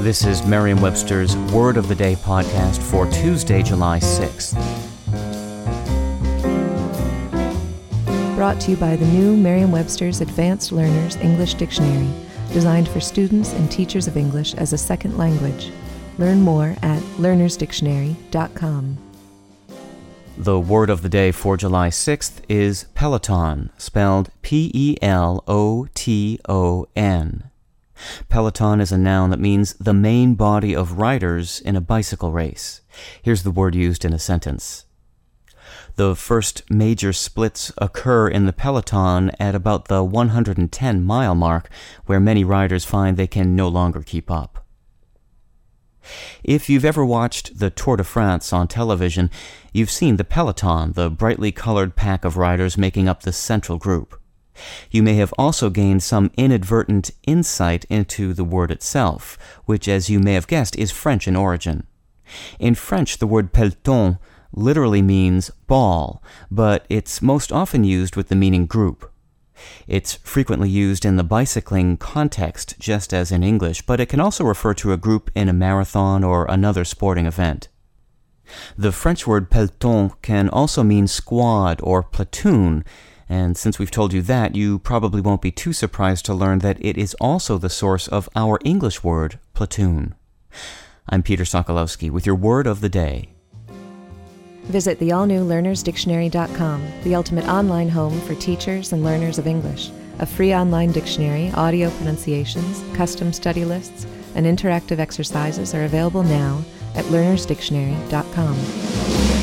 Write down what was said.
This is Merriam-Webster's Word of the Day podcast for Tuesday, July 6th. Brought to you by the new Merriam-Webster's Advanced Learners English Dictionary, designed for students and teachers of English as a second language. Learn more at learnersdictionary.com. The word of the day for July 6th is Peloton, spelled P E L O T O N. Peloton is a noun that means the main body of riders in a bicycle race. Here's the word used in a sentence. The first major splits occur in the peloton at about the 110 mile mark, where many riders find they can no longer keep up. If you've ever watched the Tour de France on television, you've seen the peloton, the brightly colored pack of riders making up the central group. You may have also gained some inadvertent insight into the word itself, which, as you may have guessed, is French in origin. In French, the word peloton literally means ball, but it's most often used with the meaning group. It's frequently used in the bicycling context, just as in English, but it can also refer to a group in a marathon or another sporting event. The French word peloton can also mean squad or platoon, and since we've told you that, you probably won't be too surprised to learn that it is also the source of our English word platoon. I'm Peter Sokolowski with your word of the day. Visit the all new learnersdictionary.com, the ultimate online home for teachers and learners of English. A free online dictionary, audio pronunciations, custom study lists, and interactive exercises are available now at learnersdictionary.com.